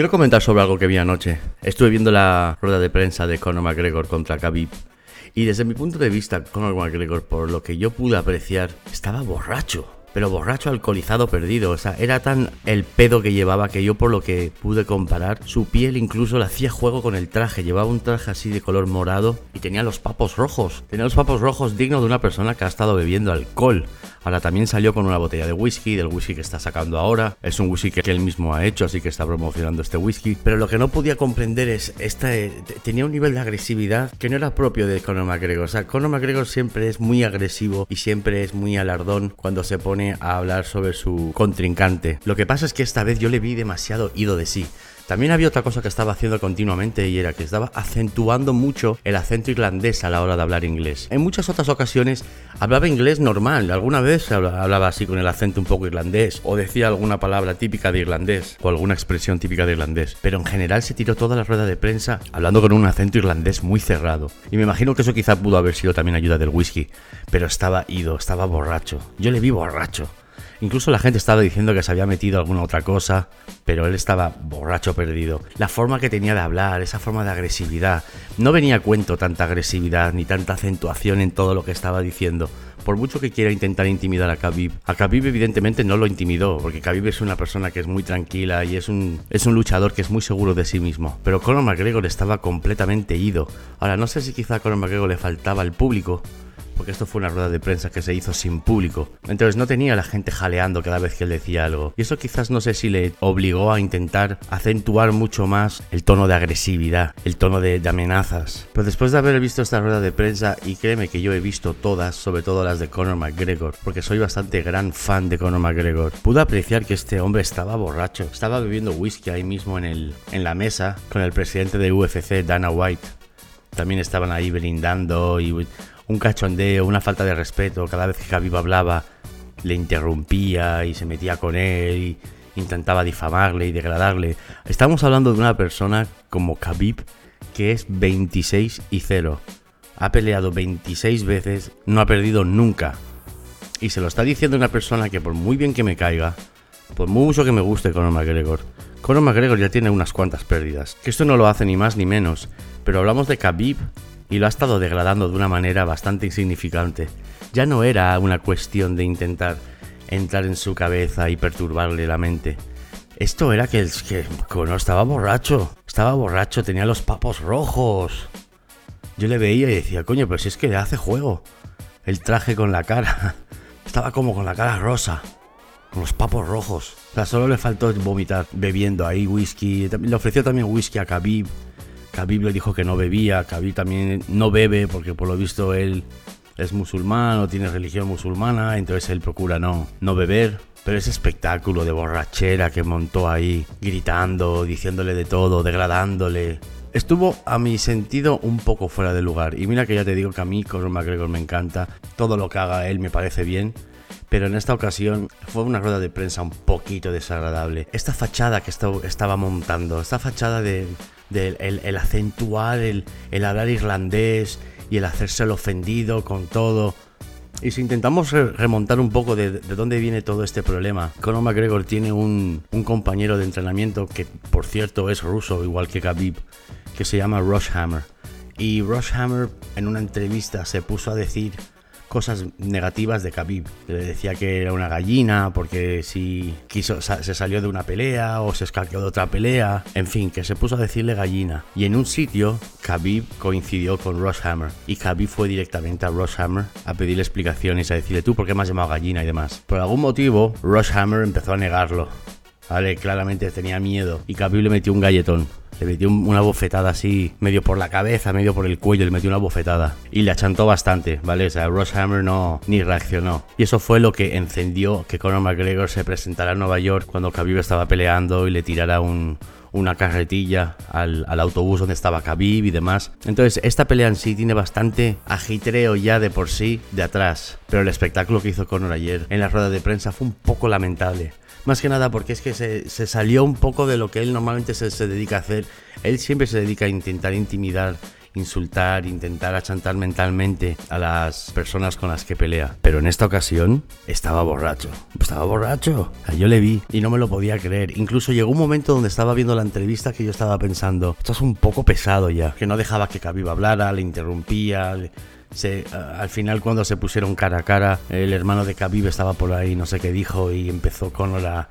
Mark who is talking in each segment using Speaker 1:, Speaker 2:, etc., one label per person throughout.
Speaker 1: Quiero comentar sobre algo que vi anoche. Estuve viendo la rueda de prensa de Conor McGregor contra Khabib. Y desde mi punto de vista, Conor McGregor, por lo que yo pude apreciar, estaba borracho pero borracho, alcoholizado, perdido. O sea, era tan el pedo que llevaba que yo por lo que pude comparar, su piel incluso le hacía juego con el traje. Llevaba un traje así de color morado y tenía los papos rojos. Tenía los papos rojos dignos de una persona que ha estado bebiendo alcohol. Ahora también salió con una botella de whisky, del whisky que está sacando ahora. Es un whisky que él mismo ha hecho, así que está promocionando este whisky. Pero lo que no podía comprender es, esta, tenía un nivel de agresividad que no era propio de Conor McGregor. O sea, Conor McGregor siempre es muy agresivo y siempre es muy alardón cuando se pone a hablar sobre su contrincante. Lo que pasa es que esta vez yo le vi demasiado ido de sí. También había otra cosa que estaba haciendo continuamente y era que estaba acentuando mucho el acento irlandés a la hora de hablar inglés. En muchas otras ocasiones hablaba inglés normal, alguna vez hablaba así con el acento un poco irlandés o decía alguna palabra típica de irlandés o alguna expresión típica de irlandés, pero en general se tiró toda la rueda de prensa hablando con un acento irlandés muy cerrado. Y me imagino que eso quizá pudo haber sido también ayuda del whisky, pero estaba ido, estaba borracho. Yo le vi borracho. Incluso la gente estaba diciendo que se había metido alguna otra cosa, pero él estaba borracho perdido. La forma que tenía de hablar, esa forma de agresividad, no venía a cuento tanta agresividad ni tanta acentuación en todo lo que estaba diciendo. Por mucho que quiera intentar intimidar a Khabib, a Khabib evidentemente no lo intimidó, porque Khabib es una persona que es muy tranquila y es un, es un luchador que es muy seguro de sí mismo. Pero Conor McGregor estaba completamente ido. Ahora, no sé si quizá a Conor McGregor le faltaba el público, porque esto fue una rueda de prensa que se hizo sin público. Entonces no tenía la gente jaleando cada vez que él decía algo. Y eso quizás no sé si le obligó a intentar acentuar mucho más el tono de agresividad, el tono de, amenazas. Pero después de haber visto esta rueda de prensa, y créeme que yo he visto todas, sobre todo las de Conor McGregor, porque soy bastante gran fan de Conor McGregor, pude apreciar que este hombre estaba borracho. Estaba bebiendo whisky ahí mismo en, el, en la mesa con el presidente de UFC, Dana White. También estaban ahí brindando y un cachondeo, una falta de respeto. Cada vez que Khabib hablaba, le interrumpía y se metía con él y intentaba difamarle y degradarle. Estamos hablando de una persona como Khabib que es 26 y 0. Ha peleado 26 veces, no ha perdido nunca. Y se lo está diciendo una persona que por muy bien que me caiga, por mucho que me guste Conor McGregor, Conor McGregor ya tiene unas cuantas pérdidas. Que esto no lo hace ni más ni menos. Pero hablamos de Khabib y lo ha estado degradando de una manera bastante insignificante. Ya no era una cuestión de intentar entrar en su cabeza y perturbarle la mente. Esto era que el que no estaba borracho, estaba borracho, tenía los papos rojos. Yo le veía y decía, coño, pero si es que le hace juego. El traje con la cara. Estaba como con la cara rosa. Con los papos rojos. O sea, solo le faltó vomitar bebiendo ahí whisky. Le ofreció también whisky a Khabib. Khabib le dijo que no bebía, Khabib también no bebe porque por lo visto él es musulmán o tiene religión musulmana, entonces él procura no, no beber. Pero ese espectáculo de borrachera que montó ahí, gritando, diciéndole de todo, degradándole, estuvo a mi sentido un poco fuera de lugar. Y mira que ya te digo que a mí Conor McGregor me encanta, todo lo que haga él me parece bien. Pero en esta ocasión fue una rueda de prensa un poquito desagradable. Esta fachada que estaba montando, esta fachada de el, acentuar, el, hablar irlandés y el hacerse el ofendido con todo. Y si intentamos remontar un poco de, dónde viene todo este problema, Conor McGregor tiene un, un, compañero de entrenamiento que, por cierto, es ruso, igual que Khabib, que se llama Rush Hammer. Y Rush Hammer en una entrevista se puso a decir cosas negativas de Khabib. Le decía que era una gallina porque si quiso, se salió de una pelea o se escaqueó de otra pelea. En fin, que se puso a decirle gallina. Y en un sitio, Khabib coincidió con Rush Hammer. Y Khabib fue directamente a Rush Hammer a pedirle explicaciones, a decirle tú por qué me has llamado gallina y demás. Por algún motivo, Rush Hammer empezó a negarlo. Vale, claramente tenía miedo. Y Khabib le metió un galletón. Le metió una bofetada así, medio por la cabeza, medio por el cuello, le metió una bofetada. Y le achantó bastante, ¿vale? O sea, Ross Hammer no ni reaccionó. Y eso fue lo que encendió que Conor McGregor se presentara a Nueva York cuando Khabib estaba peleando y le tirara una carretilla al, al, autobús donde estaba Khabib y demás. Entonces, esta pelea en sí tiene bastante agitreo ya de por sí de atrás. Pero el espectáculo que hizo Conor ayer en la rueda de prensa fue un poco lamentable. Más que nada porque es que se, salió un poco de lo que él normalmente se, dedica a hacer. Él siempre se dedica a intentar intimidar insultar, intentar achantar mentalmente a las personas con las que pelea. Pero en esta ocasión estaba borracho. Estaba borracho. yo le vi y no me lo podía creer. Incluso llegó un momento donde estaba viendo la entrevista que yo estaba pensando, esto es un poco pesado ya, que no dejaba que Khabib hablara, le interrumpía, se, al final cuando se pusieron cara a cara, el hermano de Khabib estaba por ahí, no sé qué dijo, y empezó Conor a,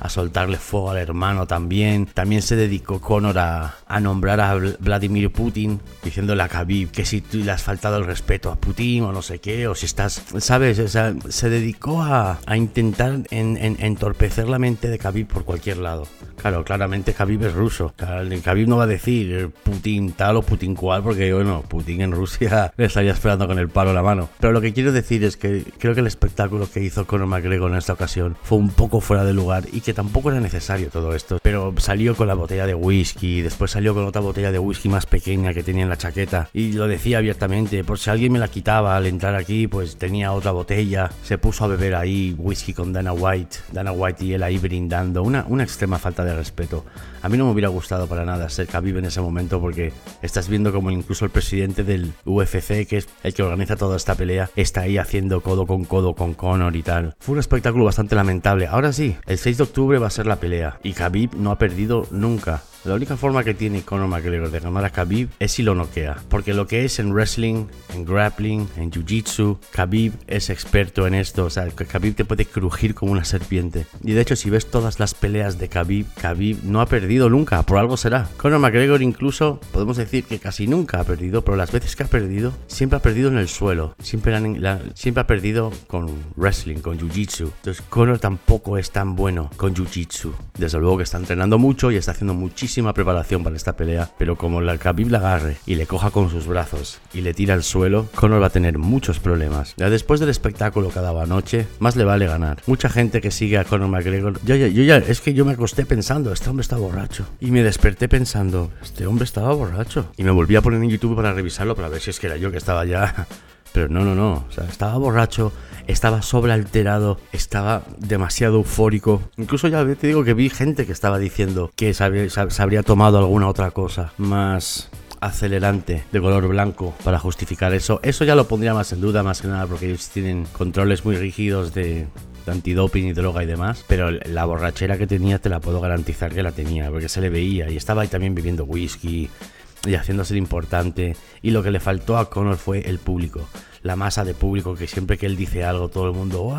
Speaker 1: a soltarle fuego al hermano también. También se dedicó Conor a, a nombrar a Vladimir Putin, diciéndole a Khabib que si tú le has faltado el respeto a Putin o no sé qué, o si estás, ¿sabes? se dedicó a, a intentar en, entorpecer la mente de Khabib por cualquier lado. Claro, claramente Khabib es ruso. Khabib no va a decir Putin tal o Putin cual, porque bueno, Putin en Rusia le estaría esperando con el palo en la mano. Pero lo que quiero decir es que creo que el espectáculo que hizo Conor McGregor en esta ocasión fue un poco fuera de lugar y que tampoco era necesario todo esto. Pero salió con la botella de whisky, después salió con otra botella de whisky más pequeña que tenía en la chaqueta y lo decía abiertamente, por si alguien me la quitaba al entrar aquí, pues tenía otra botella. Se puso a beber ahí whisky con Dana White, Dana White y él ahí brindando. Una, una extrema falta de respeto. A mí no me hubiera gustado para nada ser Khabib en ese momento porque estás viendo como incluso el presidente del UFC, que es el que organiza toda esta pelea, está ahí haciendo codo con codo con Conor y tal. Fue un espectáculo bastante lamentable. Ahora sí, el 6 de octubre va a ser la pelea y Khabib no ha perdido nunca. La única forma que tiene Conor McGregor de ganar a Khabib es si lo noquea. Porque lo que es en wrestling, en grappling, en jiu-jitsu, Khabib es experto en esto. O sea, Khabib te puede crujir como una serpiente. Y de hecho, si ves todas las peleas de Khabib, Khabib no ha perdido nunca. Por algo será. Conor McGregor incluso, podemos decir que casi nunca ha perdido, pero las veces que ha perdido, siempre ha perdido en el suelo. Siempre, siempre ha perdido con wrestling, con jiu-jitsu. Entonces, Conor tampoco es tan bueno con jiu-jitsu. Desde luego que está entrenando mucho y está haciendo muchísimo preparación para esta pelea, pero como la Khabib la agarre y le coja con sus brazos y le tira al suelo, Conor va a tener muchos problemas. Ya después del espectáculo que daba anoche, más le vale ganar. Mucha gente que sigue a Conor McGregor, yo ya, yo ya, es que yo me acosté pensando, este hombre está borracho. Y me desperté pensando, este hombre estaba borracho. Y me volví a poner en YouTube para revisarlo, para ver si es que era yo que estaba ya pero no, no, no. O sea, estaba borracho, estaba sobrealterado, estaba demasiado eufórico. Incluso ya te digo que vi gente que estaba diciendo que se, habría tomado alguna otra cosa más acelerante de color blanco para justificar eso. Eso ya lo pondría más en duda, más que nada, porque ellos tienen controles muy rígidos de, de antidoping y droga y demás, pero la borrachera que tenía te la puedo garantizar que la tenía, porque se le veía y estaba ahí también bebiendo whisky y haciéndose importante. Y lo que le faltó a Connor fue el público la masa de público que siempre que él dice algo todo el mundo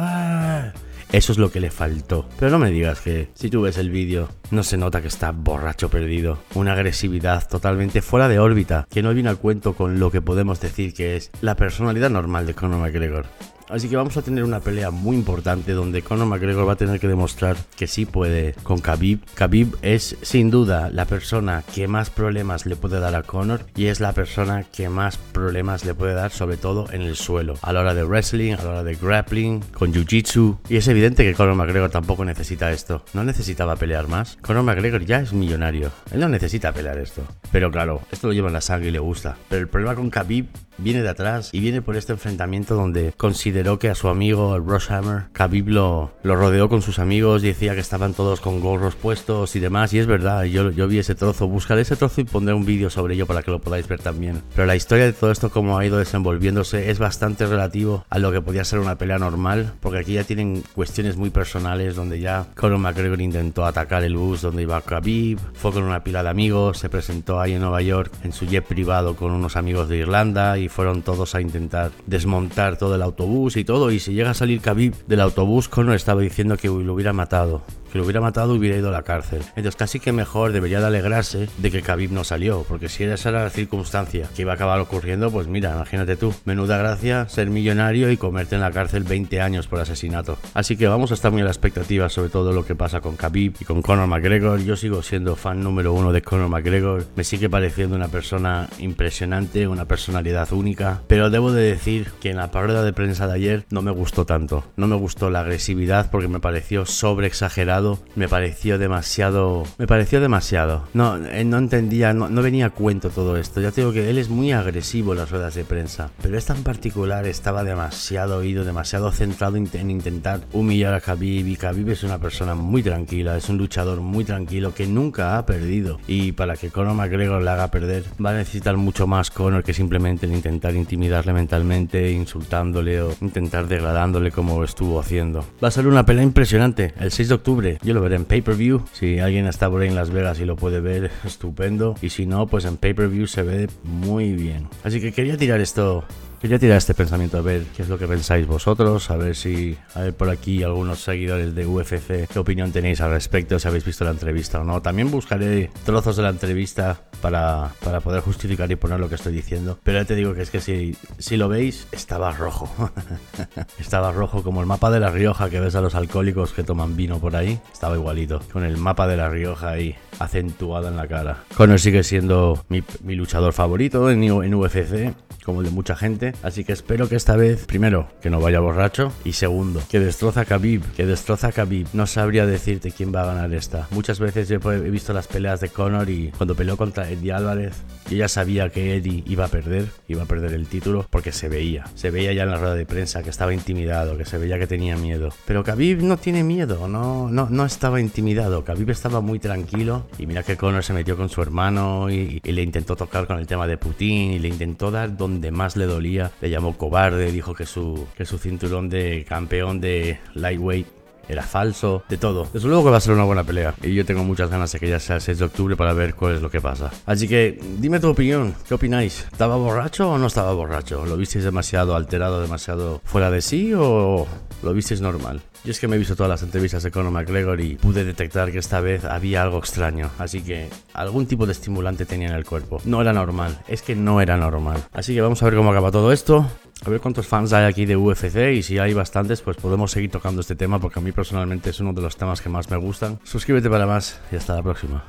Speaker 1: Eso es lo que le faltó. Pero no me digas que si tú ves el vídeo no se nota que está borracho perdido. Una agresividad totalmente fuera de órbita que no viene al cuento con lo que podemos decir que es la personalidad normal de Conor McGregor. Así que vamos a tener una pelea muy importante donde Conor McGregor va a tener que demostrar que sí puede con Khabib. Khabib es sin duda la persona que más problemas le puede dar a Conor y es la persona que más problemas le puede dar sobre todo en el suelo. A la hora de wrestling, a la hora de grappling, con jiu-jitsu. Y es evidente que Conor McGregor tampoco necesita esto. No necesitaba pelear más. Conor McGregor ya es millonario. Él no necesita pelear esto. Pero claro, esto lo lleva en la sangre y le gusta. Pero el problema con Khabib viene de atrás y viene por este enfrentamiento donde consideró que a su amigo el Rushhammer, Khabib lo, lo rodeó con sus amigos decía que estaban todos con gorros puestos y demás y es verdad, yo, yo vi ese trozo, buscaré ese trozo y pondré un vídeo sobre ello para que lo podáis ver también. Pero la historia de todo esto, cómo ha ido desenvolviéndose, es bastante relativo a lo que podía ser una pelea normal, porque aquí ya tienen cuestiones muy personales donde ya Conor McGregor intentó atacar el bus donde iba Khabib, fue con una pila de amigos, se presentó ahí en Nueva York en su jet privado con unos amigos de Irlanda y fueron todos a intentar desmontar todo el autobús y todo. Y si llega a salir Khabib del autobús, Conor estaba diciendo que lo hubiera matado lo hubiera matado hubiera ido a la cárcel. Entonces casi que mejor debería de alegrarse de que Khabib no salió, porque si esa era la circunstancia que iba a acabar ocurriendo, pues mira, imagínate tú, menuda gracia ser millonario y comerte en la cárcel 20 años por asesinato. Así que vamos a estar muy a la expectativa sobre todo lo que pasa con Khabib y con Conor McGregor. Yo sigo siendo fan número uno de Conor McGregor, me sigue pareciendo una persona impresionante, una personalidad única, pero debo de decir que en la rueda de prensa de ayer no me gustó tanto. No me gustó la agresividad porque me pareció sobre exagerado, me pareció demasiado, me pareció demasiado. No, eh, no entendía, no, venía a cuento todo esto. Ya tengo que él es muy agresivo en las ruedas de prensa, pero esta en particular estaba demasiado oído, demasiado centrado en intentar humillar a Khabib y Khabib es una persona muy tranquila, es un luchador muy tranquilo que nunca ha perdido y para que Conor McGregor le haga perder va a necesitar mucho más Conor que simplemente el intentar intimidarle mentalmente, insultándole o intentar degradándole como estuvo haciendo. Va a ser una pelea impresionante el 6 de octubre. Yo lo veré en pay-per-view. Si alguien está por ahí en Las Vegas y lo puede ver, estupendo. Y si no, pues en pay-per-view se ve muy bien. Así que quería tirar esto Quería tirar este pensamiento a ver qué es lo que pensáis vosotros, a ver si hay por aquí algunos seguidores de UFC, qué opinión tenéis al respecto, si habéis visto la entrevista o no. También buscaré trozos de la entrevista para, para poder justificar y poner lo que estoy diciendo. Pero ya te digo que es que si, si lo veis, estaba rojo. estaba rojo como el mapa de La Rioja que ves a los alcohólicos que toman vino por ahí. Estaba igualito, con el mapa de La Rioja ahí acentuado en la cara. Conor sigue siendo mi, mi luchador favorito en, en UFC como el de mucha gente. Así que espero que esta vez, primero, que no vaya borracho. Y segundo, que destroza a Khabib, que destroza a Khabib. No sabría decirte quién va a ganar esta. Muchas veces he visto las peleas de Conor y cuando peleó contra Eddie Álvarez, yo ya sabía que Eddie iba a perder, iba a perder el título, porque se veía. Se veía ya en la rueda de prensa que estaba intimidado, que se veía que tenía miedo. Pero Khabib no tiene miedo, no, no, no estaba intimidado. Khabib estaba muy tranquilo. Y mira que Conor se metió con su hermano y le intentó tocar con el tema de Putin y le intentó dar donde donde más le dolía, le llamó cobarde, dijo que su, que su cinturón de campeón de lightweight era falso, de todo. Desde luego que va a ser una buena pelea. Y yo tengo muchas ganas de que ya sea el 6 de octubre para ver cuál es lo que pasa. Así que dime tu opinión. ¿Qué opináis? ¿Estaba borracho o no estaba borracho? ¿Lo visteis demasiado alterado, demasiado fuera de sí o lo visteis normal? Yo es que me he visto todas las entrevistas de Conor McGregor y pude detectar que esta vez había algo extraño. Así que algún tipo de estimulante tenía en el cuerpo. No era normal, es que no era normal. Así que vamos a ver cómo acaba todo esto. A ver cuántos fans hay aquí de UFC y si hay bastantes, pues podemos seguir tocando este tema porque a mí personalmente es uno de los temas que más me gustan. Suscríbete para más y hasta la próxima.